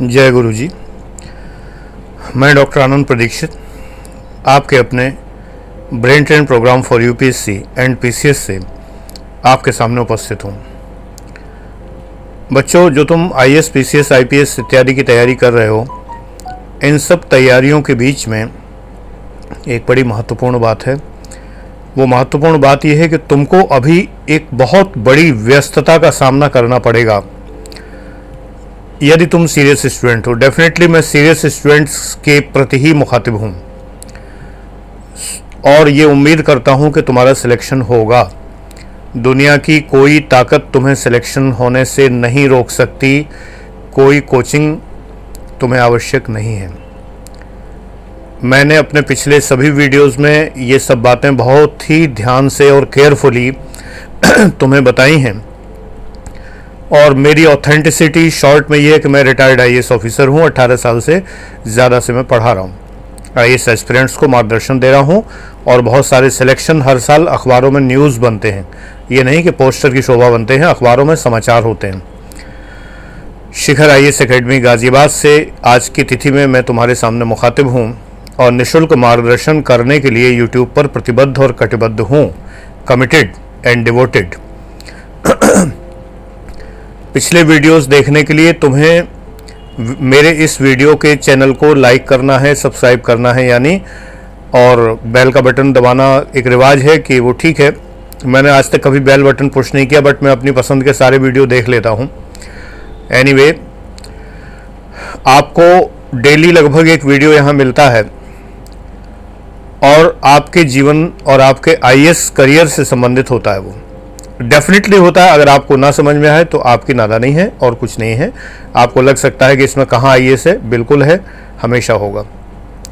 जय गुरु जी मैं डॉक्टर आनंद प्रदीक्षित, आपके अपने brain train program for UPSC and PCS से आपके सामने उपस्थित हूँ। बच्चों, जो तुम आईएएस, पीसीएस, आईपीएस इत्यादि की तैयारी कर रहे हो, इन सब तैयारियों के बीच में एक बड़ी महत्वपूर्ण बात है। वो महत्वपूर्ण बात यह है कि तुमको अभी एक बहुत बड़ी व्यस्तता का सामना करना पड़ेगा। यदि तुम सीरियस स्टूडेंट हो, डेफिनेटली मैं सीरियस स्टूडेंट्स के प्रति ही मुखातिब हूँ। और ये उम्मीद करता हूँ कि तुम्हारा सिलेक्शन होगा। दुनिया की कोई ताकत तुम्हें सिलेक्शन होने से नहीं रोक सकती। कोई कोचिंग तुम्हें आवश्यक नहीं है। मैंने अपने पिछले सभी वीडियोस में ये सब बातें बहुत ही ध्यान से और केयरफुली तुम्हें बताई हैं। और मेरी ऑथेंटिसिटी शॉर्ट में ये है कि मैं रिटायर्ड आई ऑफिसर हूँ 18 साल से ज़्यादा से मैं पढ़ा रहा हूँ। आई एस एस्पिरेंट्स को मार्गदर्शन दे रहा हूँ और बहुत सारे सिलेक्शन हर साल अखबारों में न्यूज़ बनते हैं। ये नहीं कि पोस्टर की शोभा बनते हैं, अखबारों में समाचार होते हैं। Shikhar I S academy Ghaziabad से आज की तिथि में मैं तुम्हारे सामने मुखातिब हूँ। और निशुल्क मार्गदर्शन करने के लिए यूट्यूब पर प्रतिबद्ध और कटिबद्ध हूँ। कमिटेड एंड डिवोटेड पिछले वीडियोस देखने के लिए तुम्हें मेरे इस वीडियो के चैनल को लाइक करना है सब्सक्राइब करना है यानी और बेल का बटन दबाना एक रिवाज है कि वो ठीक है। मैंने आज तक कभी बेल बटन पुश नहीं किया बट मैं अपनी पसंद के सारे वीडियो देख लेता हूँ। एनी anyway, आपको डेली लगभग एक वीडियो यहाँ मिलता है। और आपके जीवन और आपके आईएएस करियर से संबंधित होता है वो। डेफिनेटली होता है, अगर आपको ना समझ में आए तो आपकी नादा नहीं है और कुछ नहीं है। आपको लग सकता है कि इसमें कहाँ आईएएस है, बिल्कुल है, हमेशा होगा।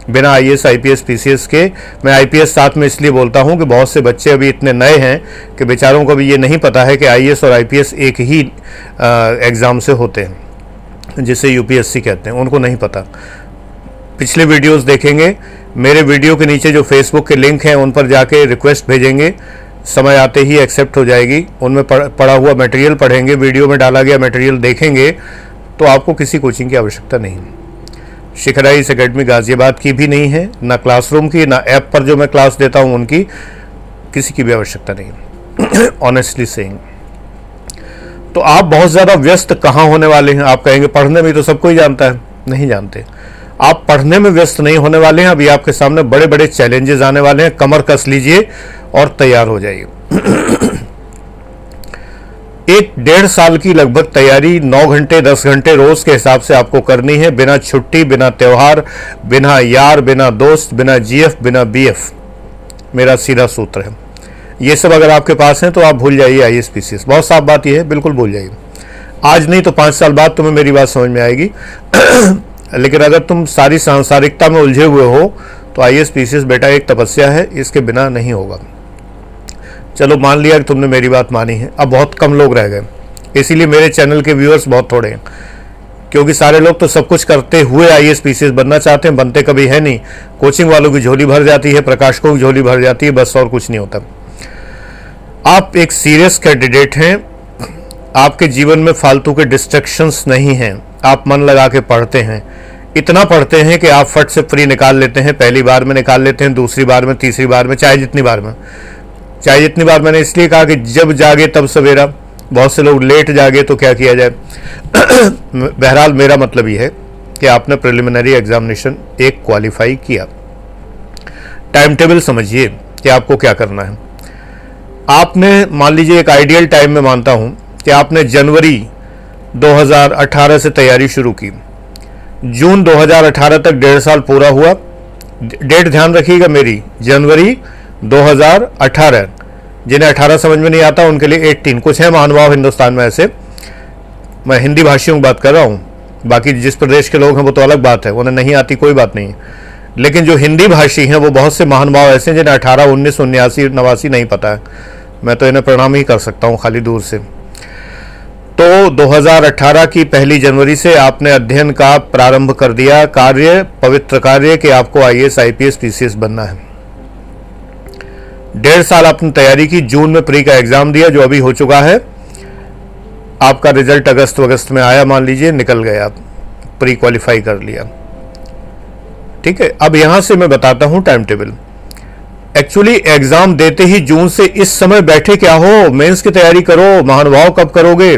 बिना I S I P S P C S के, मैं आई पी एस साथ में इसलिए बोलता हूँ कि बहुत से बच्चे अभी इतने नए हैं कि बेचारों को भी ये नहीं पता है कि आई एस और आई पी एस एक ही एग्ज़ाम से होते हैं, जिसे यू पी एस सी कहते हैं, उनको नहीं पता। पिछले वीडियोस देखेंगे। मेरे वीडियो के नीचे जो फेसबुक के लिंक हैं, उन पर जाके रिक्वेस्ट भेजेंगे। समय आते ही एक्सेप्ट हो जाएगी। उनमें पढ़ा हुआ मटेरियल पढ़ेंगे, वीडियो में डाला गया मटेरियल देखेंगे तो आपको किसी कोचिंग की आवश्यकता नहीं शिखराइस अकेडमी गाज़ियाबाद की भी नहीं है, ना क्लासरूम की, ना ऐप पर जो मैं क्लास देता हूँ, उनकी किसी की भी आवश्यकता नहीं ऑनेस्टली सेइंग तो आप बहुत ज़्यादा व्यस्त कहाँ होने वाले हैं? आप कहेंगे, पढ़ने में तो सबको ही जानता है। नहीं जानते। आप पढ़ने में व्यस्त नहीं होने वाले हैं, अभी आपके सामने बड़े बड़े चैलेंजेस आने वाले हैं। कमर कस लीजिए और तैयार हो जाइए। एक डेढ़ साल की लगभग तैयारी, नौ घंटे, दस घंटे रोज के हिसाब से आपको करनी है, बिना छुट्टी, बिना त्यौहार, बिना यार, बिना दोस्त, बिना जीएफ, बिना बीएफ। मेरा सीधा सूत्र है। ये सब अगर आपके पास है तो आप भूल जाइए आई एस पी बहुत साफ़ बात यह है, बिल्कुल भूल जाइए। आज नहीं तो पाँच साल बाद तुम्हें मेरी बात समझ में आएगी। लेकिन अगर तुम सारी सांसारिकता में उलझे हुए हो तो आई एस पी बेटा एक तपस्या है, इसके बिना नहीं होगा। चलो मान लिया कि तुमने मेरी बात मानी है। अब बहुत कम लोग रह गए। इसीलिए मेरे चैनल के व्यूअर्स बहुत थोड़े हैं। क्योंकि सारे लोग तो सब कुछ करते हुए आई एस पी बनना चाहते हैं, बनते कभी है नहीं। कोचिंग वालों की झोली भर जाती है, प्रकाशकों की झोली भर जाती है, बस और कुछ नहीं होता। आप एक सीरियस कैंडिडेट हैं। आपके जीवन में फालतू के डिस्ट्रक्शंस नहीं हैं। आप मन लगा के पढ़ते हैं। इतना पढ़ते हैं कि आप फट से फ्री निकाल लेते हैं। पहली बार में निकाल लेते हैं, दूसरी बार में, तीसरी बार में, चाहे जितनी बार में। चाहे जितनी बार मैंने इसलिए कहा कि जब जागे तब सवेरा। बहुत से लोग लेट जागे तो क्या किया जाए? बहरहाल मेरा मतलब ये है कि आपने प्रिलिमिनरी एग्जामिनेशन एक क्वालिफाई किया। टाइम टेबल समझिए कि आपको क्या करना है। आपने, मान लीजिए एक आइडियल टाइम में मानता हूँ कि आपने जनवरी 2018 से तैयारी शुरू की। जून 2018 तक डेढ़ साल पूरा हुआ। डेट ध्यान रखिएगा मेरी, जनवरी 2018 जिन्हें 18 समझ में नहीं आता, उनके लिए 18 कुछ है महानुभाव हिंदुस्तान में ऐसे। मैं हिंदी भाषियों की बात कर रहा हूँ। बाकी जिस प्रदेश के लोग हैं, वो तो अलग बात है। उन्हें नहीं आती कोई बात नहीं। लेकिन जो हिंदी भाषी हैं, वो बहुत से महानुभाव ऐसे हैं, जिन्हें अठारह, उन्नीस, उन्यासी, नवासी नहीं पता है। मैं तो इन्हें प्रणाम ही कर सकता हूँ, खाली दूर से। तो 2018 की पहली जनवरी से आपने अध्ययन का प्रारंभ कर दिया। कार्य, पवित्र कार्य कि आपको I S I P S P C S बनना है। डेढ़ साल आपने तैयारी की, जून में प्री का एग्ज़ाम दिया, जो अभी हो चुका है। आपका रिज़ल्ट अगस्त अगस्त में आया, मान लीजिए, निकल गया प्री क्वालिफाई कर लिया। ठीक है, अब यहाँ से मैं बताता हूँ टाइम टेबल। एक्चुअली एग्ज़ाम देते ही जून से इस समय बैठे क्या हो? मेंस की तैयारी करो, महानुभाव कब करोगे?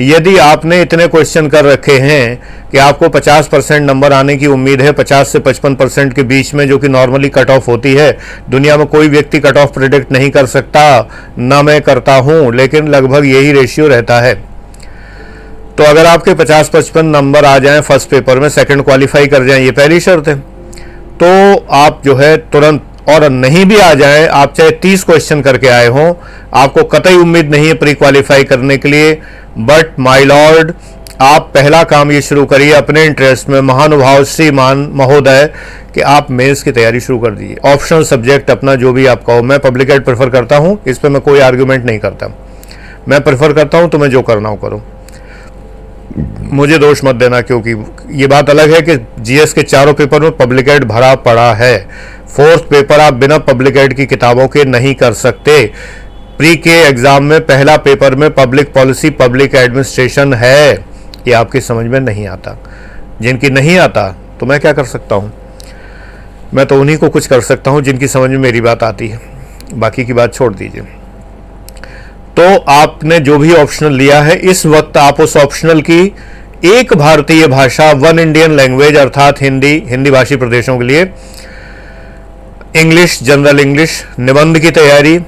यदि आपने इतने क्वेश्चन कर रखे हैं कि आपको 50 परसेंट नंबर आने की उम्मीद है 50 से 55 परसेंट के बीच में जो कि नॉर्मली कट ऑफ़ होती है, दुनिया में कोई व्यक्ति कट ऑफ़ प्रिडिक्ट नहीं कर सकता, ना मैं करता हूँ, लेकिन लगभग यही रेशियो रहता है। तो अगर आपके 50-55 नंबर आ जाएँ फ़र्स्ट पेपर में सेकंड क्वालिफाई कर जाएँ, ये पहली शर्त है। तो आप जो है तुरंत और नहीं भी आ जाए, आप चाहे 30 क्वेश्चन करके आए हों, आपको कतई उम्मीद नहीं है प्री क्वालिफाई करने के लिए बट माय लॉर्ड आप पहला काम ये शुरू करिए अपने इंटरेस्ट में महानुभाव श्रीमान महोदय कि आप मेंस की तैयारी शुरू कर दीजिए। ऑप्शनल सब्जेक्ट अपना जो भी आप कहो, मैं पब्लिक एड प्रेफर करता हूँ, इस पर मैं कोई आर्ग्यूमेंट नहीं करता। मैं प्रेफर करता हूँ, तुम्हें जो करना हो करो। मुझे दोष मत देना, क्योंकि ये बात अलग है कि जीएस के चारों पेपर में पब्लिक एड भरा पड़ा है। फोर्थ पेपर आप बिना पब्लिक एड की किताबों के नहीं कर सकते। प्री के एग्ज़ाम में पहला पेपर में पब्लिक पॉलिसी, पब्लिक एडमिनिस्ट्रेशन है, ये आपकी समझ में नहीं आता। जिनकी नहीं आता तो मैं क्या कर सकता हूँ? मैं तो उन्हीं को कुछ कर सकता हूँ जिनकी समझ में मेरी बात आती है। बाकी की बात छोड़ दीजिए। तो आपने जो भी ऑप्शनल लिया है, इस वक्त आप उस ऑप्शनल की एक भारतीय भाषा वन इंडियन लैंग्वेज अर्थात हिंदी हिंदी भाषी प्रदेशों के लिए इंग्लिश जनरल इंग्लिश निबंध की तैयारी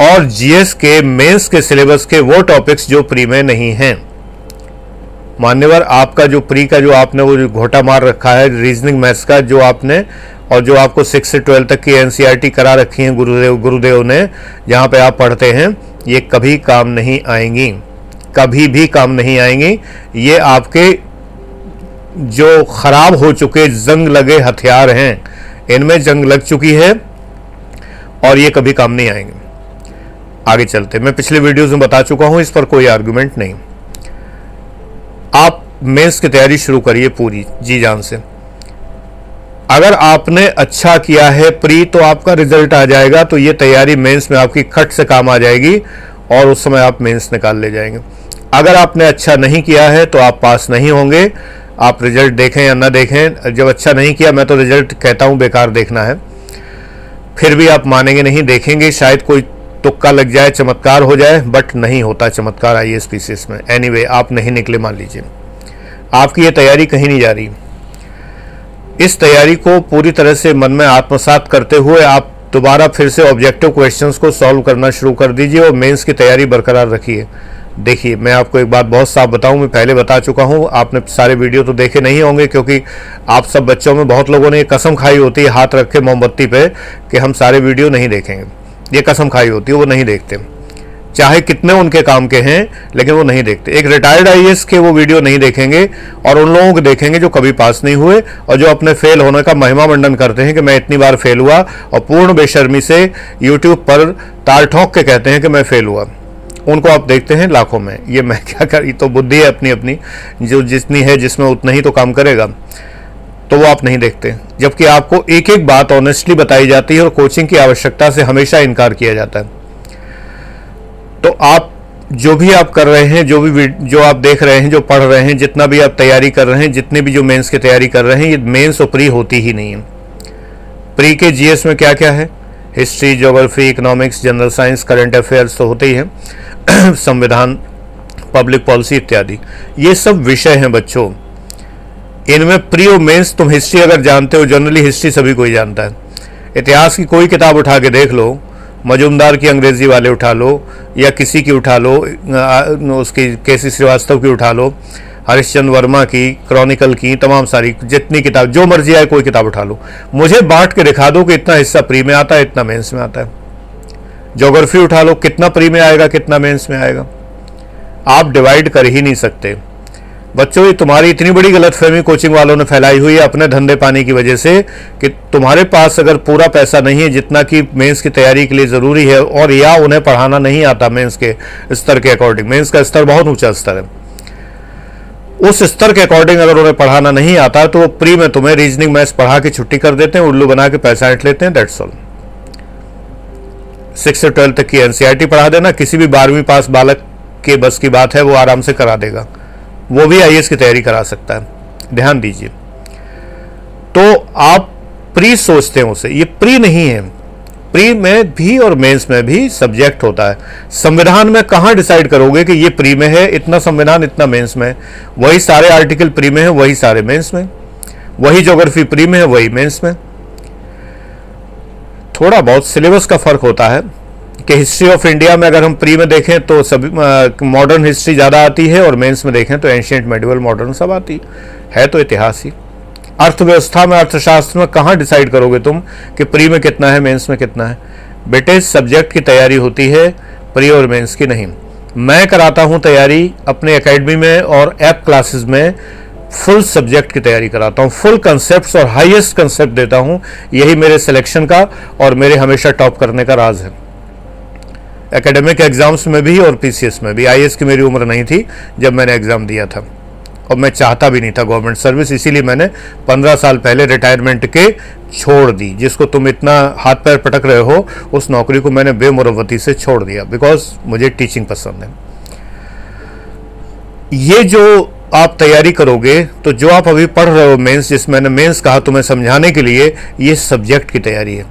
और जीएस के, मेंस के सिलेबस के वो टॉपिक्स जो प्री में नहीं हैं। मान्यवर, आपका जो प्री का जो आपने वो घोटा मार रखा है रीजनिंग मैथ्स का जो आपने, और जो आपको सिक्स से ट्वेल्थ तक की एनसीईआरटी करा रखी है गुरुदेव गुरुदेव ने, जहाँ पे आप पढ़ते हैं, ये कभी काम नहीं आएँगी। कभी भी काम नहीं आएँगी। ये आपके जो खराब हो चुके, जंग लगे हथियार हैं। इनमें जंग लग चुकी है, और ये कभी काम नहीं आएँगे। आगे चलते मैं पिछले वीडियोस में बता चुका हूँ, इस पर कोई आर्गुमेंट नहीं। आप मेंस की तैयारी शुरू करिए पूरी, जी जान से। अगर आपने अच्छा किया है प्री तो आपका रिज़ल्ट आ जाएगा तो ये तैयारी मेंस में आपकी खट से काम आ जाएगी, और उस समय आप मेंस निकाल ले जाएँगे। अगर आपने अच्छा नहीं किया है तो आप पास नहीं होंगे। आप रिज़ल्ट देखें या ना देखें, जब अच्छा नहीं किया, मैं तो रिज़ल्ट कहता हूँ, बेकार देखना है। फिर भी आप मानेंगे नहीं, देखेंगे, शायद कोई तुक्का लग जाए चमत्कार हो जाए बट नहीं होता चमत्कार आई एस पीसीएस में। एनी anyway, आप नहीं निकले मान लीजिए। आपकी ये तैयारी कहीं नहीं जा रही। इस तैयारी को पूरी तरह से मन में आत्मसात करते हुए आप दोबारा फिर से ऑब्जेक्टिव क्वेश्चंस को सॉल्व करना शुरू कर दीजिए और मेंस की तैयारी बरकरार रखिए। देखिए मैं आपको एक बात बहुत साफ़ बताऊँ मैं पहले बता चुका हूँ आपने सारे वीडियो तो देखे नहीं होंगे क्योंकि आप सब बच्चों में बहुत लोगों ने कसम खाई होती है हाथ रख मोमबत्ती पे कि हम सारे वीडियो नहीं देखेंगे। ये कसम खाई होती है, वो नहीं देखते। चाहे कितने उनके काम के हैं, लेकिन वो नहीं देखते। एक रिटायर्ड आई के वो वीडियो नहीं देखेंगे, और उन लोगों को देखेंगे जो कभी पास नहीं हुए, और जो अपने फेल होने का महिमा मंडन करते हैं कि मैं इतनी बार फेल हुआ, और पूर्ण बेशर्मी से यूट्यूब पर ताल ठोंक के कहते हैं कि मैं फेल हुआ। उनको आप देखते हैं लाखों में। ये मैं क्या कर तो बुद्धि है अपनी अपनी जो जितनी है जिसमें उतना ही तो काम करेगा। तो वो आप नहीं देखते। जबकि आपको एक एक बात ऑनेस्टली बताई जाती है और कोचिंग की आवश्यकता से हमेशा इनकार किया जाता है। तो आप जो भी आप कर रहे हैं, जो भी जो आप देख रहे हैं, जो पढ़ रहे हैं, जितना भी आप तैयारी कर रहे हैं, जितने भी जो मेंस की तैयारी कर रहे हैं, ये मेंस और प्री होती ही नहीं है। प्री के जीएस में क्या क्या है? History geography economics general science current affairs तो होते ही हैं। संविधान पब्लिक पॉलिसी इत्यादि। ये सब विषय हैं बच्चों। इनमें प्री और मेंस, तुम हिस्ट्री अगर जानते हो, जनरली हिस्ट्री सभी कोई जानता है। इतिहास की कोई किताब उठा के देख लो, मजुमदार की अंग्रेज़ी वाले उठा लो, या किसी की उठा लो उसकी केसी श्रीवास्तव की उठा लो, हरिश्चंद्र वर्मा की, क्रॉनिकल की, तमाम सारी, जितनी किताब, जो मर्ज़ी आए, कोई किताब उठा लो। मुझे बांट के दिखा दो कि इतना हिस्सा प्री में आता है, इतना मेंस में आता है। जोग्राफी उठा लो, कितना प्री में आएगा, कितना मेंस में आएगा। आप डिवाइड कर ही नहीं सकते। बच्चों, ये तुम्हारी इतनी बड़ी गलतफहमी कोचिंग वालों ने फैलाई हुई है अपने धंधे पानी की वजह से कि तुम्हारे पास अगर पूरा पैसा नहीं है, जितना कि मेंस की तैयारी के लिए ज़रूरी है, और या उन्हें पढ़ाना नहीं आता मेंस के स्तर के अकॉर्डिंग मेंस का स्तर बहुत ऊँचा स्तर है। उस स्तर के अकॉर्डिंग अगर उन्हें पढ़ाना नहीं आता तो वो प्री में तुम्हें रीजनिंग मैथ्स पढ़ा के छुट्टी कर देते हैं, उल्लू बना के पैसा ऐंठ लेते हैं दैट्स ऑल सिक्स से ट्वेल्थ तक की एनसीईआरटी पढ़ा देना, किसी भी बारहवीं पास बालक के बस की बात है, वो आराम से करा देगा। वो भी आई की तैयारी करा सकता है। ध्यान दीजिए। तो आप प्री सोचते हैं उसे। ये प्री नहीं है। प्री में भी और मेंस में भी सब्जेक्ट होता है। संविधान में कहाँ डिसाइड करोगे कि ये प्री में है, इतना संविधान, इतना मेंस में? वही सारे आर्टिकल प्री में है, वही सारे मेंस में। वही ज्योग्राफी प्री में है, वही मेंस में। थोड़ा बहुत सिलेबस का फ़र्क होता है। कि हिस्ट्री ऑफ़ इंडिया में अगर हम प्री में देखें तो सभी मॉडर्न हिस्ट्री ज़्यादा आती है और मेंस में देखें तो एंशियंट मेडिवल मॉडर्न सब आती है। तो इतिहास ही अर्थव्यवस्था में, अर्थशास्त्र में कहाँ डिसाइड करोगे तुम कि प्री में कितना है मेंस में कितना है? बेटे सब्जेक्ट की तैयारी होती है प्री और मेंस की नहीं। मैं कराता हूँ तैयारी अपने एकेडमी में और ऐप क्लासेस में फुल सब्जेक्ट की तैयारी कराता हूँ। फुल कंसेप्ट और हाईएस्ट कंसेप्ट देता हूँ। यही मेरे सिलेक्शन का और मेरे हमेशा टॉप करने का राज है। एकेडमिक एग्ज़ाम्स में भी और पीसीएस में भी। आईएएस की मेरी उम्र नहीं थी जब मैंने एग्ज़ाम दिया था। और मैं चाहता भी नहीं था गवर्नमेंट सर्विस इसीलिए मैंने पंद्रह साल पहले रिटायरमेंट के छोड़ दी, जिसको तुम इतना हाथ पैर पटक रहे हो, उस नौकरी को मैंने बेमुरवती से छोड़ दिया बिकॉज़ मुझे टीचिंग पसंद है। ये जो आप तैयारी करोगे तो जो आप अभी पढ़ रहे हो मेंस जिस मैंने मेंस कहा तुम्हें समझाने के लिए, ये सब्जेक्ट की तैयारी है।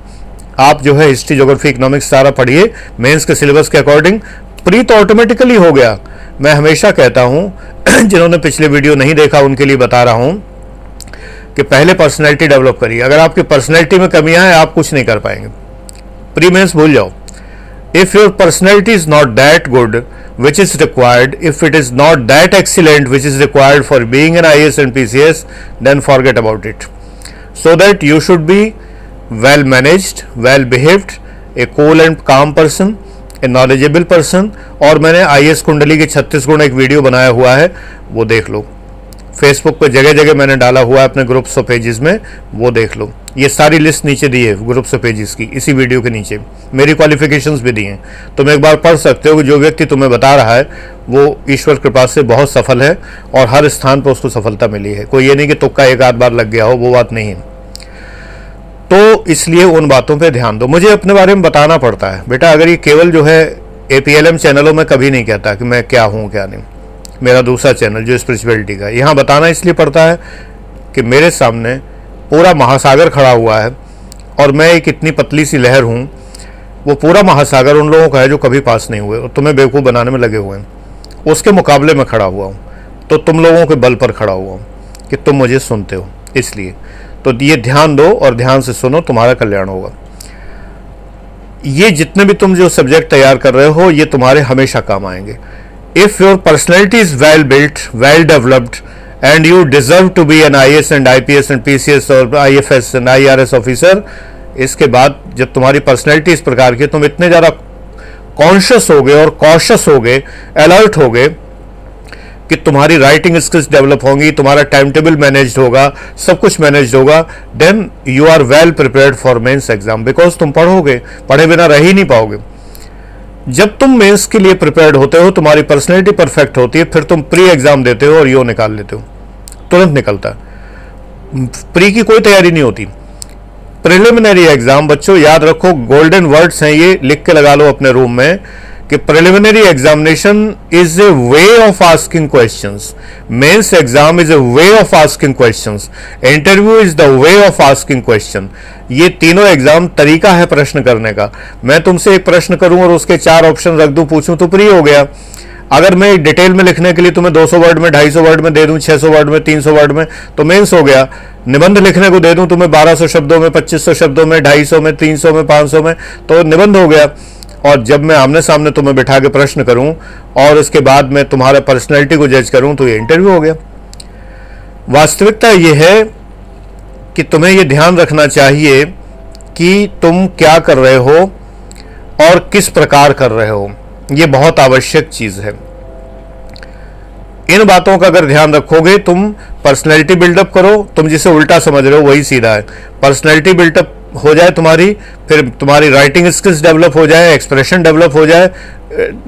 आप जो है हिस्ट्री जोग्राफी इकोनॉमिक्स सारा पढ़िए मेंस के सिलेबस के अकॉर्डिंग प्री तो ऑटोमेटिकली हो गया। मैं हमेशा कहता हूँ, जिन्होंने पिछले वीडियो नहीं देखा, उनके लिए बता रहा हूँ कि पहले पर्सनैलिटी डेवलप करिए। अगर आपकी पर्सनैलिटी में कमियाँ हैं, आप कुछ नहीं कर पाएँगे। प्री मेंस भूल जाओ। If your personality is not that good which is required if it is not that excellent which is required for being an IAS and PCS then forget about it so that you should be well managed well behaved a cool and calm person a knowledgeable person और मैंने I S कुंडली के छत्तीस गुण एक video बनाया हुआ है, वो देख लो। फेसबुक पे जगह जगह मैंने डाला हुआ है अपने ग्रुप्स ऑफ़ पेजेस में, वो देख लो। ये सारी लिस्ट नीचे दी है ग्रुप्स ऑफ़ पेजेस की, इसी वीडियो के नीचे। मेरी क्वालिफिकेशंस भी दी हैं। तुम एक बार पढ़ सकते हो कि जो व्यक्ति तुम्हें बता रहा है, वो ईश्वर कृपा से बहुत सफल है और हर स्थान पर उसको सफलता मिली है। कोई ये नहीं कि तुक्का एक आध बार लग गया हो, वो बात नहीं है। तो इसलिए उन बातों पे ध्यान दो। मुझे अपने बारे में बताना पड़ता है। बेटा, अगर ये केवल जो है ए चैनलों में कभी नहीं कहता कि मैं क्या हूँ, क्या नहीं। मेरा दूसरा चैनल जो स्पिरिचुअलिटी का यहाँ बताना इसलिए पड़ता है कि मेरे सामने पूरा महासागर खड़ा हुआ है और मैं एक इतनी पतली सी लहर हूँ। वो पूरा महासागर उन लोगों का है जो कभी पास नहीं हुए और तुम्हें बेवकूफ़ बनाने में लगे हुए हैं। उसके मुकाबले में खड़ा हुआ हूँ। तो तुम लोगों के बल पर खड़ा हुआ हूँ कि तुम मुझे सुनते हो। इसलिए तो ये ध्यान दो और ध्यान से सुनो, तुम्हारा कल्याण होगा। ये जितने भी तुम जो सब्जेक्ट तैयार कर रहे हो, ये तुम्हारे हमेशा काम आएँगे। If your personality is well built well developed and you deserve to be an I S and I P S and P C S और I F S and I R S officer इसके बाद जब तुम्हारी personality इस प्रकार की तुम इतने ज़्यादा कॉन्शियस हो गए और कॉशस हो गए अलर्ट हो गए कि तुम्हारी राइटिंग स्किल्स डेवलप होंगी, तुम्हारा टाइम टेबल मैनेज होगा, सब कुछ मैनेज होगा then you are well prepared for mains exam because तुम पढ़ोगे, पढ़े बिना रह ही नहीं पाओगे। जब तुम मेंस के लिए प्रिपेयर्ड होते हो, तुम्हारी पर्सनैलिटी परफेक्ट होती है, फिर तुम प्री एग्ज़ाम देते हो और यो निकाल लेते हो। तुरंत निकलता है। प्री की कोई तैयारी नहीं होती। प्रिलिमिनरी एग्ज़ाम बच्चों, याद रखो गोल्डन वर्ड्स हैं ये, लिख के लगा लो अपने रूम में। कि preliminary examination is a way of asking questions mains exam is a way of asking questions interview is the way of asking question ये तीनों एग्ज़ाम तरीका है प्रश्न करने का। मैं तुमसे एक प्रश्न करूँ और उसके चार ऑप्शन रख दूँ, पूछूँ तो प्री हो गया। अगर मैं डिटेल में लिखने के लिए तुम्हें 200 वर्ड में 250 वर्ड में दे दूँ 600 वर्ड में 300 वर्ड में तो मेंस हो गया। निबंध लिखने को दे दूँ तुम्हें 1200 शब्दों में 2500 शब्दों में 250 में 300 में 500 में तो निबंध हो गया। और जब मैं आमने सामने तुम्हें बिठा के प्रश्न करूँ और उसके बाद मैं तुम्हारे पर्सनैलिटी को जज करूँ तो ये इंटरव्यू हो गया। वास्तविकता यह है कि तुम्हें यह ध्यान रखना चाहिए कि तुम क्या कर रहे हो और किस प्रकार कर रहे हो। यह बहुत आवश्यक चीज़ है। इन बातों का अगर ध्यान रखोगे तुम पर्सनैलिटी बिल्डअप करो। तुम जिसे उल्टा समझ रहे हो, वही सीधा है। पर्सनैलिटी बिल्डअप हो जाए तुम्हारी, फिर तुम्हारी राइटिंग स्किल्स डेवलप हो जाए एक्सप्रेशन डेवलप हो जाए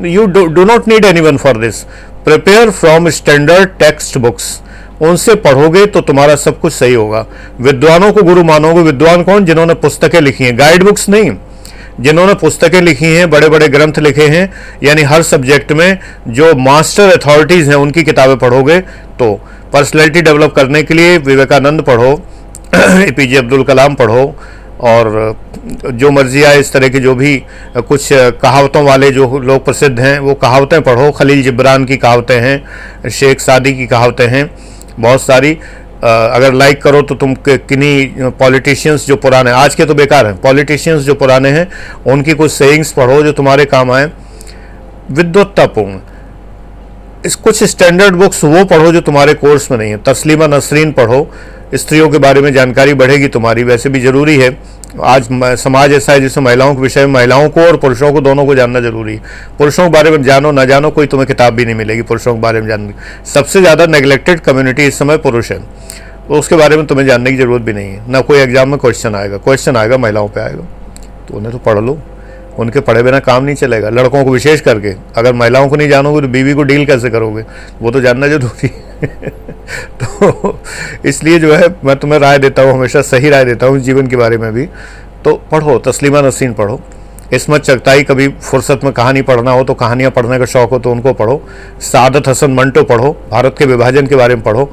you do not need anyone for this prepare from standard textbooks उनसे पढ़ोगे तो तुम्हारा सब कुछ सही होगा। विद्वानों को गुरु मानोगे। विद्वान कौन? जिन्होंने पुस्तकें लिखी हैं। गाइड बुक्स नहीं। जिन्होंने पुस्तकें लिखी हैं बड़े बड़े ग्रंथ लिखे हैं, यानी हर सब्जेक्ट में जो मास्टर अथॉरिटीज़ हैं, उनकी किताबें पढ़ोगे तो। पर्सनैलिटी डेवलप करने के लिए विवेकानंद पढ़ो। ए पी जे अब्दुल कलाम पढ़ो। और जो मर्ज़ी आए इस तरह के जो भी कुछ कहावतों वाले जो लोग प्रसिद्ध हैं, वो कहावतें पढ़ो। खलील जिब्रान की कहावतें हैं, शेख सादी की कहावतें हैं, बहुत सारी। अगर लाइक करो तो तुम किन्हीं पॉलिटिशियंस जो पुराने, आज के तो बेकार हैं पॉलिटिशियंस जो पुराने हैं, उनकी कुछ सेइंग्स पढ़ो जो तुम्हारे काम आए। विद्वत्तापूर्ण। इस कुछ स्टैंडर्ड बुक्स वो पढ़ो जो तुम्हारे कोर्स में नहीं है। तस्लीमा नसरीन पढ़ो। स्त्रियों के बारे में जानकारी बढ़ेगी तुम्हारी, वैसे भी ज़रूरी है। आज समाज ऐसा है जिसमें महिलाओं के विषय में, महिलाओं को और पुरुषों को दोनों को जानना ज़रूरी है। पुरुषों के बारे में जानो, ना जानो, कोई तुम्हें किताब भी नहीं मिलेगी पुरुषों के बारे में जानने सबसे ज़्यादा नेग्लेक्टेड कम्युनिटी इस समय पुरुष है। तो उसके बारे में तुम्हें जानने की ज़रूरत भी नहीं है। ना कोई एग्ज़ाम में क्वेश्चन आएगा। क्वेश्चन आएगा, महिलाओं पर आएगा। तो उन्हें तो पढ़ लो। उनके पढ़े बिना काम नहीं चलेगा। लड़कों को विशेष करके, अगर महिलाओं को नहीं जानोगे तो बीवी को डील कैसे करोगे? वो तो जानना ज़रूरी है। तो इसलिए जो है, मैं तुम्हें राय देता हूँ, हमेशा सही राय देता हूँ जीवन के बारे में भी। तो पढ़ो, तस्लीमा नसीन पढ़ो। इसमत चगताई, कभी फुर्सत में कहानी पढ़ना हो तो कहानियाँ पढ़ने का शौक हो तो उनको पढ़ो। सादत हसन मंटो पढ़ो, भारत के विभाजन के बारे में पढ़ो।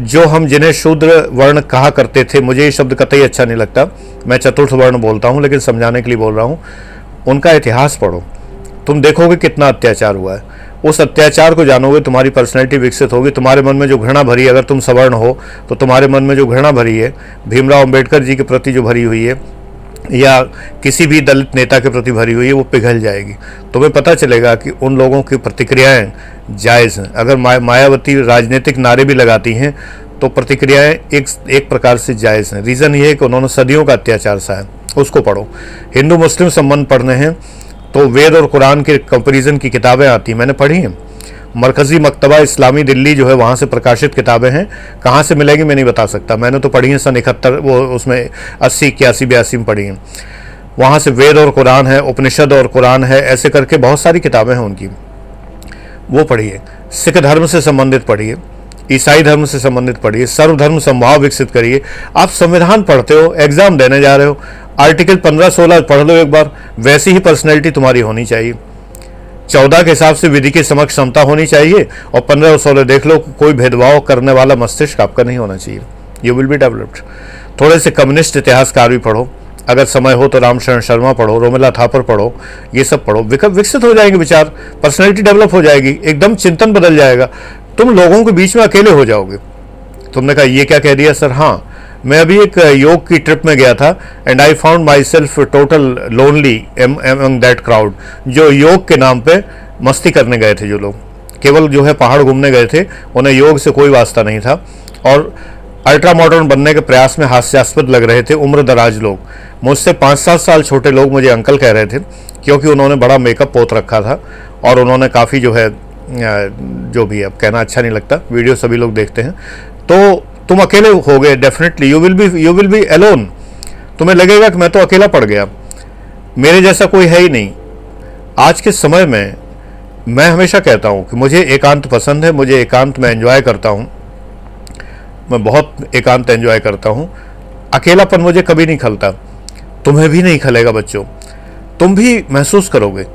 जो हम जिन्हें शूद्र वर्ण कहा करते थे, मुझे ये शब्द कतई अच्छा नहीं लगता। मैं चतुर्थ वर्ण बोलता हूँ, लेकिन समझाने के लिए बोल रहा हूँ। उनका इतिहास पढ़ो। तुम देखोगे कितना अत्याचार हुआ है। उस अत्याचार को जानोगे तुम्हारी पर्सनैलिटी विकसित होगी। तुम्हारे मन में जो घृणा भरी है अगर तुम सवर्ण हो तो तुम्हारे मन में जो घृणा भरी है भीमराव अंबेडकर जी के प्रति जो भरी हुई है या किसी भी दलित नेता के प्रति भरी हुई है वो पिघल जाएगी। तुम्हें पता चलेगा कि उन लोगों की प्रतिक्रियाएँ जायज़ हैं। अगर मा, मायावती राजनीतिक नारे भी लगाती हैं तो प्रतिक्रियाएँ एक एक प्रकार से जायज़ हैं। रीज़न ये है कि उन्होंने सदियों का अत्याचार सहा है। उसको पढ़ो। हिंदू मुस्लिम संबंध पढ़ने हैं। तो वेद और कुरान के कंपेरिजन की किताबें आती, मैंने पढ़ी हैं। मरकज़ी मकतबा इस्लामी दिल्ली जो है, वहाँ से प्रकाशित किताबें हैं। कहाँ से मिलेगी मैं नहीं बता सकता। मैंने तो पढ़ी हैं सन इकहत्तर, वो उसमें अस्सी, इक्यासी, बयासी में पढ़ी हैं। वहाँ से वेद और कुरान है, उपनिषद और कुरान है, ऐसे करके बहुत सारी किताबें हैं उनकी। वो पढ़िए। सिख धर्म से संबंधित पढ़िए। ईसाई धर्म से संबंधित पढ़िए, सर्वधर्म संभाव विकसित करिए। आप संविधान पढ़ते हो, एग्ज़ाम देने जा रहे हो, आर्टिकल 15-16 पढ़ लो एक बार, वैसी ही पर्सनैलिटी तुम्हारी होनी चाहिए। चौदह के हिसाब से विधि के समक्ष क्षमता होनी चाहिए और पंद्रह और सोलह देख लो, कोई भेदभाव करने वाला मस्तिष्क आपका नहीं होना चाहिए। यू विल बी डेवलप्ड थोड़े से कम्युनिस्ट इतिहासकार भी पढ़ो। अगर समय हो तो रामशरण शर्मा पढ़ो, रोमिला थापर पढ़ो, ये सब पढ़ो। विकसित हो जाएँगे विचार, पर्सनैलिटी डेवलप हो जाएगी, एकदम चिंतन बदल जाएगा। तुम लोगों के बीच में अकेले हो जाओगे। तुमने कहा, ये क्या कह दिया, सर? हाँ मैं अभी एक योग की ट्रिप में गया था and I found myself total lonely among that crowd जो योग के नाम पे मस्ती करने गए थे जो लोग। केवल जो है पहाड़ घूमने गए थे, उन्हें योग से कोई वास्ता नहीं था, और अल्ट्रा मॉडर्न बनने के प्रयास में हास्यास्पद लग रहे थे उम्र दराज लोग। मुझसे पाँच सात साल छोटे लोग मुझे अंकल कह रहे थे, क्योंकि उन्होंने बड़ा मेकअप पोत रखा था, और उन्होंने काफ़ी जो है जो भी अब कहना अच्छा नहीं लगता, वीडियो सभी लोग देखते हैं। तो तुम अकेले हो गए definitely you will be you will be alone तुम्हें लगेगा कि मैं तो अकेला पड़ गया। मेरे जैसा कोई है ही नहीं। आज के समय में मैं हमेशा कहता हूँ कि मुझे एकांत पसंद है, मुझे एकांत में एंजॉय करता हूँ। मैं बहुत एकांत एंजॉय करता हूँ। अकेलापन मुझे कभी नहीं खलता। तुम्हें भी नहीं खलेगा बच्चों। तुम भी महसूस करोगे।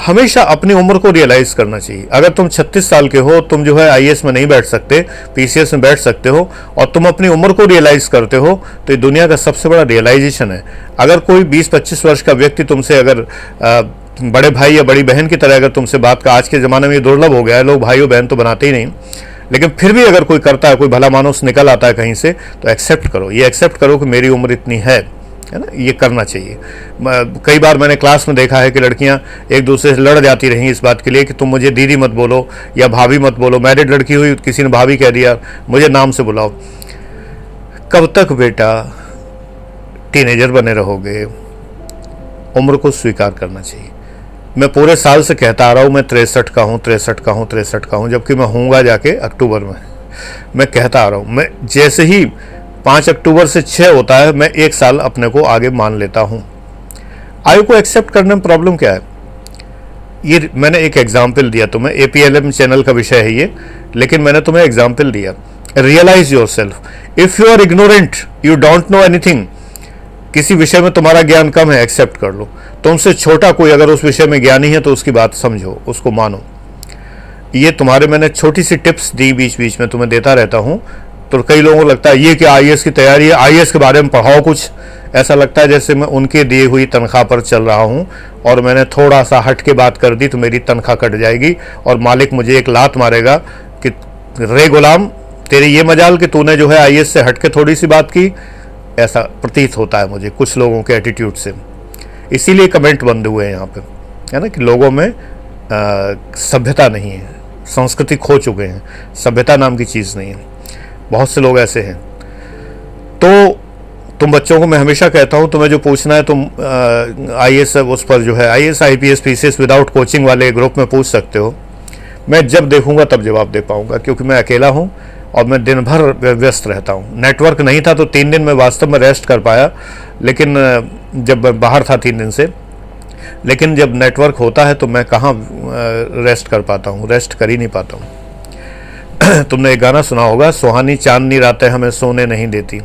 हमेशा अपनी उम्र को रियलाइज़ करना चाहिए। अगर तुम 36 साल के हो तुम जो है आईएएस में नहीं बैठ सकते पीसीएस में बैठ सकते हो और तुम अपनी उम्र को रियलाइज़ करते हो तो ये दुनिया का सबसे बड़ा रियलाइजेशन है। अगर कोई 20-25 वर्ष का व्यक्ति तुमसे अगर आ, बड़े भाई या बड़ी बहन की तरह अगर तुमसे बात का आज के ज़माने में ये दुर्लभ हो गया है लोग भाई बहन तो बनाते ही नहीं। लेकिन फिर भी अगर कोई करता है कोई भला मानुस निकल आता है कहीं से तो एक्सेप्ट करो। ये एक्सेप्ट करो कि मेरी उम्र इतनी है। है ना? ये करना चाहिए। कई बार मैंने क्लास में देखा है कि लड़कियाँ एक दूसरे से लड़ जाती रहीं इस बात के लिए कि तुम मुझे दीदी मत बोलो या भाभी मत बोलो। मैरिड लड़की हुई, किसी ने भाभी कह दिया, मुझे नाम से बुलाओ। कब तक बेटा टीनेजर बने रहोगे? उम्र को स्वीकार करना चाहिए। मैं पूरे साल से कहता आ रहा हूँ, मैं तिरसठ का हूँ, तिरसठ का हूँ, तिरसठ का हूँ, जबकि मैं हूँगा जाके अक्टूबर में। मैं कहता आ रहा हूँ, मैं जैसे ही पाँच अक्टूबर से छः होता है, मैं एक साल अपने को आगे मान लेता हूँ। आयु को एक्सेप्ट करने में प्रॉब्लम क्या है? ये मैंने एक एग्ज़ाम्पल दिया तुम्हें ए चैनल का विषय है ये, लेकिन मैंने तुम्हें एग्ज़ाम्पल दिया। Realise yourself if you are ignorant you don't know anything किसी विषय में तुम्हारा ज्ञान कम है एक्सेप्ट कर लो। तुमसे छोटा कोई अगर उस विषय में ज्ञानी है तो उसकी बात समझो, उसको मानो। ये तुम्हारे मैंने छोटी सी टिप्स दी बीच बीच में, तुम्हें देता रहता हूँ। तो कई लोगों को लगता है, ये कि आई की तैयारी है? आई के बारे में पढ़ाओ कुछ। ऐसा लगता है जैसे मैं उनके दिए हुई तनख्वाह पर चल रहा हूँ और मैंने थोड़ा सा हट के बात कर दी तो मेरी तनख्वाह कट जाएगी और मालिक मुझे एक लात मारेगा कि, रे गुलाम, तेरी ये मजाल कि तूने जो है आई से हट के थोड़ी सी बात की? ऐसा प्रतीत होता है मुझे कुछ लोगों के एटीट्यूड से। इसीलिए कमेंट बंद हुए हैं यहाँ पे। है ना कि लोगों में सभ्यता नहीं है। संस्कृति खो चुके हैं। सभ्यता नाम की चीज़ नहीं है। बहुत से लोग ऐसे हैं। तो तुम बच्चों को मैं हमेशा कहता हूँ, तुम्हें जो पूछना है तुम आई एस उस पर जो है I S I P S P C S without coaching वाले ग्रुप में पूछ सकते हो। मैं जब देखूँगा तब जवाब दे पाऊँगा, क्योंकि मैं अकेला हूँ और मैं दिन भर व्यस्त रहता हूँ। नेटवर्क नहीं था तो तीन दिन में वास्तव में रेस्ट कर पाया, लेकिन जब बाहर था तीन दिन से, लेकिन जब नेटवर्क होता है तो मैं कहाँ रेस्ट कर पाता हूँ रेस्ट कर ही नहीं पाता हूँ। तुमने एक गाना सुना होगा, सुहानी चांदनी रातें हमें सोने नहीं देती।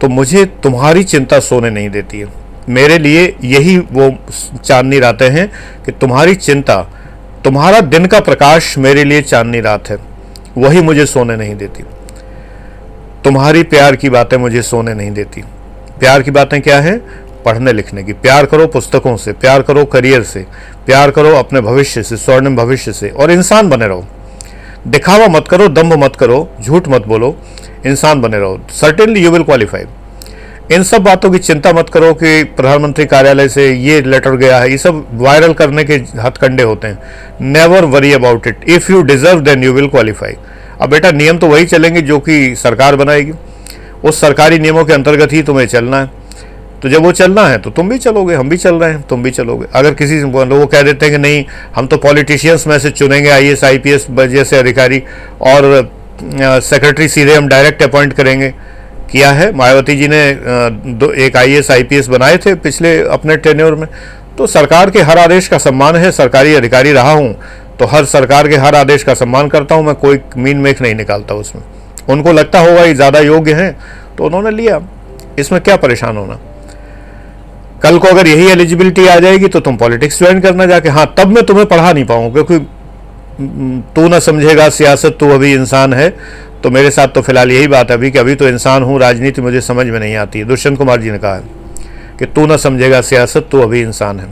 तो मुझे तुम्हारी चिंता सोने नहीं देती है। मेरे लिए यही वो चांदनी रातें हैं कि तुम्हारी चिंता, तुम्हारा दिन का प्रकाश मेरे लिए चांदनी रात है। वही मुझे सोने नहीं देती। तुम्हारी प्यार की बातें मुझे सोने नहीं देती। प्यार की बातें क्या है? पढ़ने लिखने की। प्यार करो पुस्तकों से, प्यार करो करियर से, प्यार करो अपने भविष्य से, स्वर्णिम भविष्य से, और इंसान बने रहो। दिखावा मत करो, दम्भ मत करो, झूठ मत बोलो, इंसान बने रहो। सर्टेनली यू विल क्वालिफाई इन सब बातों की चिंता मत करो कि प्रधानमंत्री कार्यालय से ये लेटर गया है, ये सब वायरल करने के हथकंडे होते हैं। Never worry about it if you deserve then you will qualify अब बेटा, नियम तो वही चलेंगे जो कि सरकार बनाएगी। उस सरकारी नियमों के अंतर्गत ही तुम्हें चलना है। तो जब वो चलना है तो तुम भी चलोगे, हम भी चल रहे हैं, तुम भी चलोगे। अगर किसी वो कह देते हैं कि नहीं, हम तो पॉलिटिशियंस में से चुनेंगे I S I P S जैसे अधिकारी, और सेक्रेटरी सीधे हम डायरेक्ट अपॉइंट करेंगे। किया है? मायावती जी ने दो, एक I S I P S बनाए थे पिछले अपने टेन्योर में। तो सरकार के हर आदेश का सम्मान है, सरकारी अधिकारी रहा हूँ तो हर सरकार के हर आदेश का सम्मान करता हूँ, मैं कोई मीन मेख नहीं निकालता उसमें। उनको लगता होगा ये ज़्यादा योग्य हैं तो उन्होंने लिया। इसमें क्या परेशान होना? कल को अगर यही एलिजिबिलिटी आ जाएगी तो तुम पॉलिटिक्स ज्वाइन करना जाके। हाँ तब मैं तुम्हें पढ़ा नहीं पाऊँगा, क्योंकि तू ना समझेगा, सियासत तू अभी इंसान है तो मेरे साथ तो फ़िलहाल यही बात है अभी कि अभी तो इंसान हूँ, राजनीति मुझे समझ में नहीं आती है। दुष्यंत कुमार जी ने कहा है कि तू ना समझेगा, सियासत तू अभी इंसान है।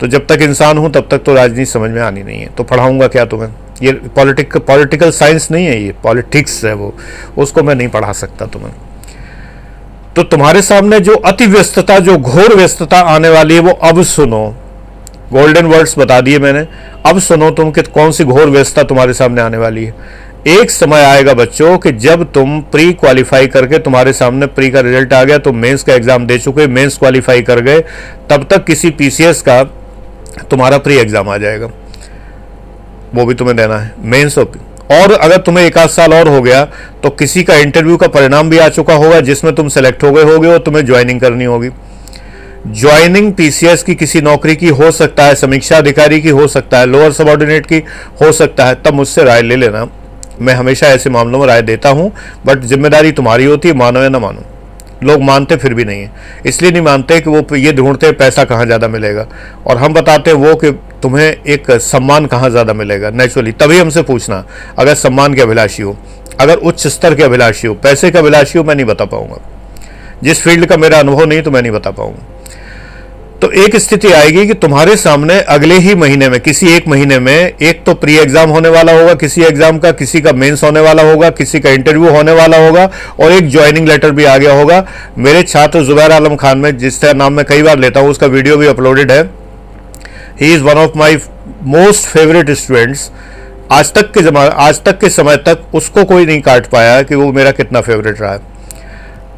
तो जब तक इंसान हूँ, तब तक तो राजनीति समझ में आनी नहीं है। तो पढ़ाऊँगा क्या तुम्हें? ये पॉलिटिक पॉलिटिकल साइंस नहीं है ये पॉलिटिक्स है वो, उसको मैं नहीं पढ़ा सकता तुम्हें। तो तुम्हारे सामने जो अति व्यस्तता, जो घोर व्यस्तता आने वाली है, वो अब सुनो। गोल्डन वर्ड्स बता दिए मैंने। अब सुनो तुम कि कौन सी घोर व्यस्तता तुम्हारे सामने आने वाली है। एक समय आएगा बच्चों कि जब तुम प्री क्वालिफाई करके तुम्हारे सामने प्री का रिज़ल्ट आ गया तुम मेंस का एग्ज़ाम दे चुके मेंस क्वालिफाई कर गए, तब तक किसी पीसीएस का तुम्हारा प्री एग्ज़ाम आ जाएगा। वो भी तुम्हें देना है। मेंस और अगर तुम्हें एक आध साल और हो गया तो किसी का इंटरव्यू का परिणाम भी आ चुका होगा, जिसमें तुम सेलेक्ट हो गए होगे और तुम्हें ज्वाइनिंग करनी होगी। ज्वाइनिंग पीसीएस की किसी नौकरी की हो सकता है, समीक्षा अधिकारी की हो सकता है लोअर सबॉर्डिनेट की हो सकता है, तब मुझसे राय ले लेना। मैं हमेशा ऐसे मामलों में राय देता हूँ बट ज़िम्मेदारी तुम्हारी होती है, मानो या ना मानो। लोग मानते फिर भी नहीं है। इसलिए नहीं मानते कि वो ये ढूंढते पैसा कहाँ ज़्यादा मिलेगा। और हम बताते वो कि तुम्हें एक सम्मान कहाँ ज़्यादा मिलेगा। नेचुरली, तभी हमसे पूछना, अगर सम्मान के अभिलाषी हो, अगर उच्च स्तर के अभिलाषी हो, पैसे के अभिलाषी हो, मैं नहीं बता पाऊँगा। जिस फ़ील्ड का मेरा अनुभव नहीं तो मैं नहीं बता पाऊँगा। तो एक स्थिति आएगी कि तुम्हारे सामने अगले ही महीने में, किसी एक महीने में, एक तो प्री एग्ज़ाम होने वाला होगा, किसी एग्ज़ाम का, किसी का मेंस होने वाला होगा, किसी का इंटरव्यू होने वाला होगा, और एक ज्वाइनिंग लेटर भी आ गया होगा। मेरे छात्र जुबैर आलम खान में जिसका नाम मैं कई बार लेता हूँ, उसका वीडियो भी अपलोडेड है। He is one of my most favourite students आज तक के जमा, आज तक के समय तक उसको कोई नहीं काट पाया कि वो मेरा कितना फेवरेट रहा है।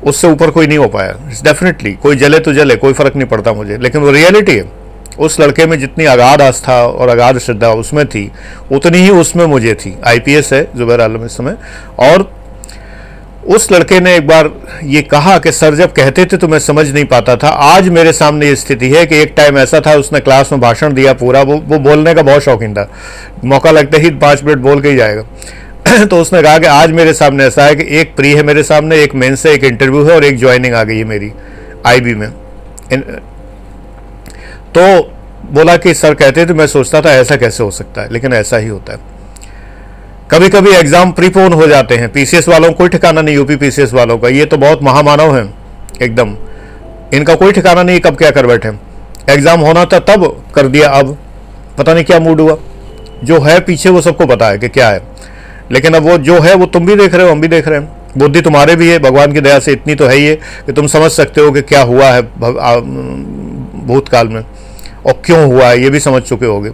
उससे ऊपर कोई नहीं हो पाया। डेफिनेटली कोई जले तो जले, कोई फ़र्क नहीं पड़ता मुझे। लेकिन वो रियलिटी है। उस लड़के में जितनी अगाध आस्था और अगाध श्रद्धा उसमें थी, उतनी ही उसमें मुझे थी। आईपीएस है, जुबैर आलम इस समय। और उस लड़के ने एक बार ये कहा कि, सर, जब कहते थे तो मैं समझ नहीं पाता था। आज मेरे सामने ये स्थिति है कि एक टाइम ऐसा था, उसने क्लास में भाषण दिया पूरा। वो वो बोलने का बहुत शौकीन था। मौका लगते ही पाँच मिनट बोल के ही जाएगा। तो उसने कहा कि आज मेरे सामने ऐसा है कि एक प्री है मेरे सामने एक मेन से एक इंटरव्यू है और एक ज्वाइनिंग आ गई है मेरी आईबी में। इन, तो बोला कि सर कहते थे मैं सोचता था ऐसा कैसे हो सकता है लेकिन ऐसा ही होता है। कभी कभी एग्ज़ाम प्रीपोन हो जाते हैं। पीसीएस वालों कोई ठिकाना नहीं यूपी पीसीएस वालों का। ये तो बहुत महामानव है एकदम। इनका कोई ठिकाना नहीं कब क्या कर बैठे एग्ज़ाम होना था तब कर दिया अब। पता नहीं क्या मूड हुआ। जो है पीछे वो सबको पता है कि क्या है। लेकिन अब वो जो है, वो तुम भी देख रहे हो, हम भी देख रहे हैं। बुद्धि तुम्हारे भी है, भगवान की दया से इतनी तो है ही है कि तुम समझ सकते हो कि क्या हुआ है भूतकाल में। और क्यों हुआ है, ये भी समझ चुके होगे।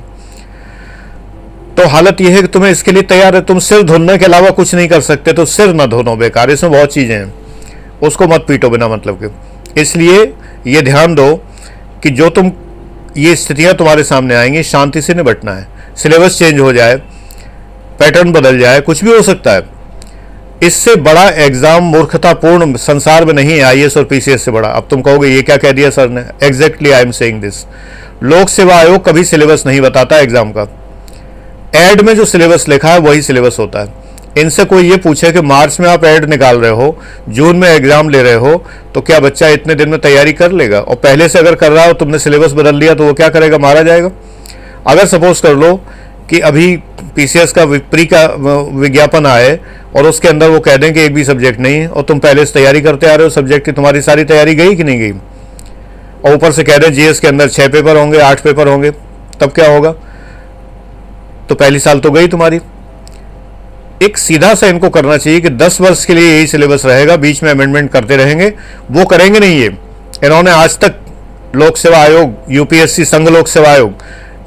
तो हालत यह है कि तुम्हें इसके लिए तैयार है। तुम सिर धोने के अलावा कुछ नहीं कर सकते तो सिर ना धोनो, बेकार। इसमें बहुत चीज़ें हैं। उसको मत पीटो बिना मतलब के। इसलिए ये ध्यान दो कि जो तुम, ये स्थितियाँ तुम्हारे सामने आएँगी, शांति से निपटना है। सिलेबस चेंज हो जाए पैटर्न बदल जाए, कुछ भी हो सकता है। इससे बड़ा एग्ज़ाम मूर्खतापूर्ण संसार में नहीं है आई और पीसीएस से बड़ा। अब तुम कहोगे, ये क्या कह दिया सर ने? Exactly I am saying this लोक सेवा आयोग कभी सिलेबस नहीं बताता एग्ज़ाम का। एड में जो सिलेबस लिखा है, वही सिलेबस होता है। इनसे कोई ये पूछे कि मार्च में आप एड निकाल रहे हो, जून में एग्ज़ाम ले रहे हो तो क्या बच्चा इतने दिन में तैयारी कर लेगा? और पहले से अगर कर रहा हो, तुमने सिलेबस बदल लिया तो वो क्या करेगा? मारा जाएगा। अगर सपोज़ कर लो कि अभी पीसीएस का प्री का विज्ञापन आए और उसके अंदर वो कह दें कि एक भी सब्जेक्ट नहीं है और तुम पहले से तैयारी करते आ रहे हो सब्जेक्ट की तुम्हारी सारी तैयारी गई कि नहीं गई? और ऊपर से कह दें जीएस के अंदर छः पेपर होंगे, आठ पेपर होंगे, तब क्या होगा? तो पहली साल तो गई तुम्हारी। एक सीधा सा इनको करना चाहिए कि 10 वर्ष के लिए यही सिलेबस रहेगा, बीच में अमेंडमेंट करते रहेंगे। वो करेंगे नहीं ये। इन्होंने आज तक लोक सेवा आयोग यूपीएससी संघ लोक सेवा आयोग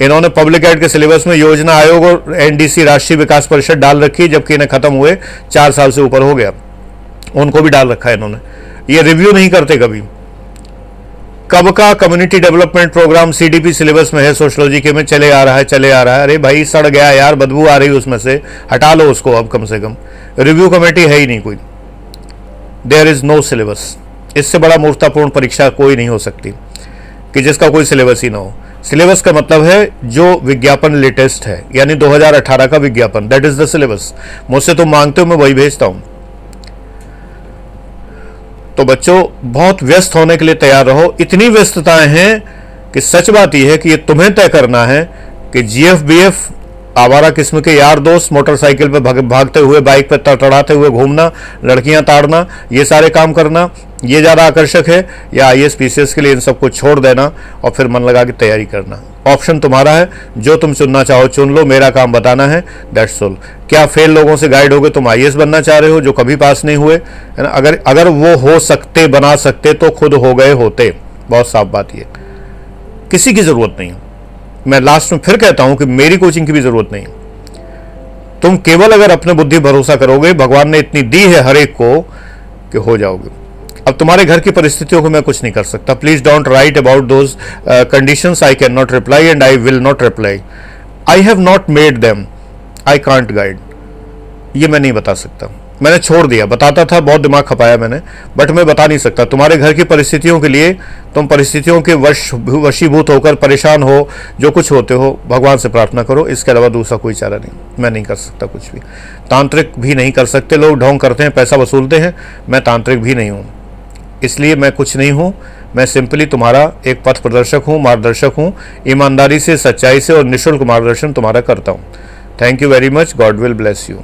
इन्होंने पब्लिक एड के सिलेबस में योजना आयोग और एनडीसी राष्ट्रीय विकास परिषद डाल रखी जबकि इन्हें खत्म हुए चार साल से ऊपर हो गया। उनको भी डाल रखा है इन्होंने। ये रिव्यू नहीं करते कभी। कब का community development program CDP syllabus में है, सोशोलॉजी के में चले आ रहा है, चले आ रहा है। अरे भाई, सड़ गया यार, बदबू आ रही है उसमें से। हटा लो उसको अब कम से कम। रिव्यू कमेटी है ही नहीं कोई। देयर इज़ नो सिलेबस इससे बड़ा मूर्तापूर्ण परीक्षा कोई नहीं हो सकती, कि जिसका कोई सिलेबस ही ना हो। सिलेबस का मतलब है जो विज्ञापन लेटेस्ट है, यानी 2018 का विज्ञापन दैट इज़ द सिलेबस मुझसे तो मांगते हो, मैं वही भेजता हूँ। तो बच्चों, बहुत व्यस्त होने के लिए तैयार रहो। इतनी व्यस्तताएँ हैं कि सच बात यह है कि ये तुम्हें तय करना है कि जीएफ बीएफ आवारा किस्म के यार दोस्त मोटरसाइकिल पर भाग, भागते हुए बाइक पर तड़तड़ाते हुए घूमना लड़कियाँ ताड़ना ये सारे काम करना ये ज़्यादा आकर्षक है। या आई एस के लिए इन सबको छोड़ देना और फिर मन लगा के तैयारी करना। ऑप्शन तुम्हारा है। जो तुम चुनना चाहो चुन लो। मेरा काम बताना है। दैट्स ऑल क्या फेल लोगों से गाइड होगे तुम आईएएस बनना चाह रहे हो जो कभी पास नहीं हुए? है ना? अगर अगर वो हो सकते बना सकते तो खुद हो गए होते। बहुत साफ़ बात ये। किसी की ज़रूरत नहीं मैं लास्ट में फिर कहता हूँ कि मेरी कोचिंग की भी ज़रूरत नहीं। तुम केवल अगर अपने बुद्धि भरोसा करोगे, भगवान ने इतनी दी है हर एक को कि हो जाओगे। अब तुम्हारे घर की परिस्थितियों को मैं कुछ नहीं कर सकता। Please don't write about those condition I can not reply and I will not reply I have not made them I can't guide ये मैं नहीं बता सकता। मैंने छोड़ दिया। बताता था, बहुत दिमाग खपाया मैंने बट मैं बता नहीं सकता। तुम्हारे घर की परिस्थितियों के लिए तुम परिस्थितियों के वश, वशीभूत होकर परेशान हो, जो कुछ होते हो, भगवान से प्रार्थना करो। इसके अलावा दूसरा कोई चारा नहीं। मैं नहीं कर सकता कुछ भी। तांत्रिक भी नहीं कर सकते लोग, ढोंग करते हैं, पैसा वसूलते हैं। मैं तांत्रिक भी नहीं हूँ। इसलिए मैं कुछ नहीं हूँ। मैं सिंपली तुम्हारा एक पथ प्रदर्शक हूँ, मार्गदर्शक हूँ। ईमानदारी से, सच्चाई से और निःशुल्क मार्गदर्शन तुम्हारा करता हूँ। Thank you very much God will bless you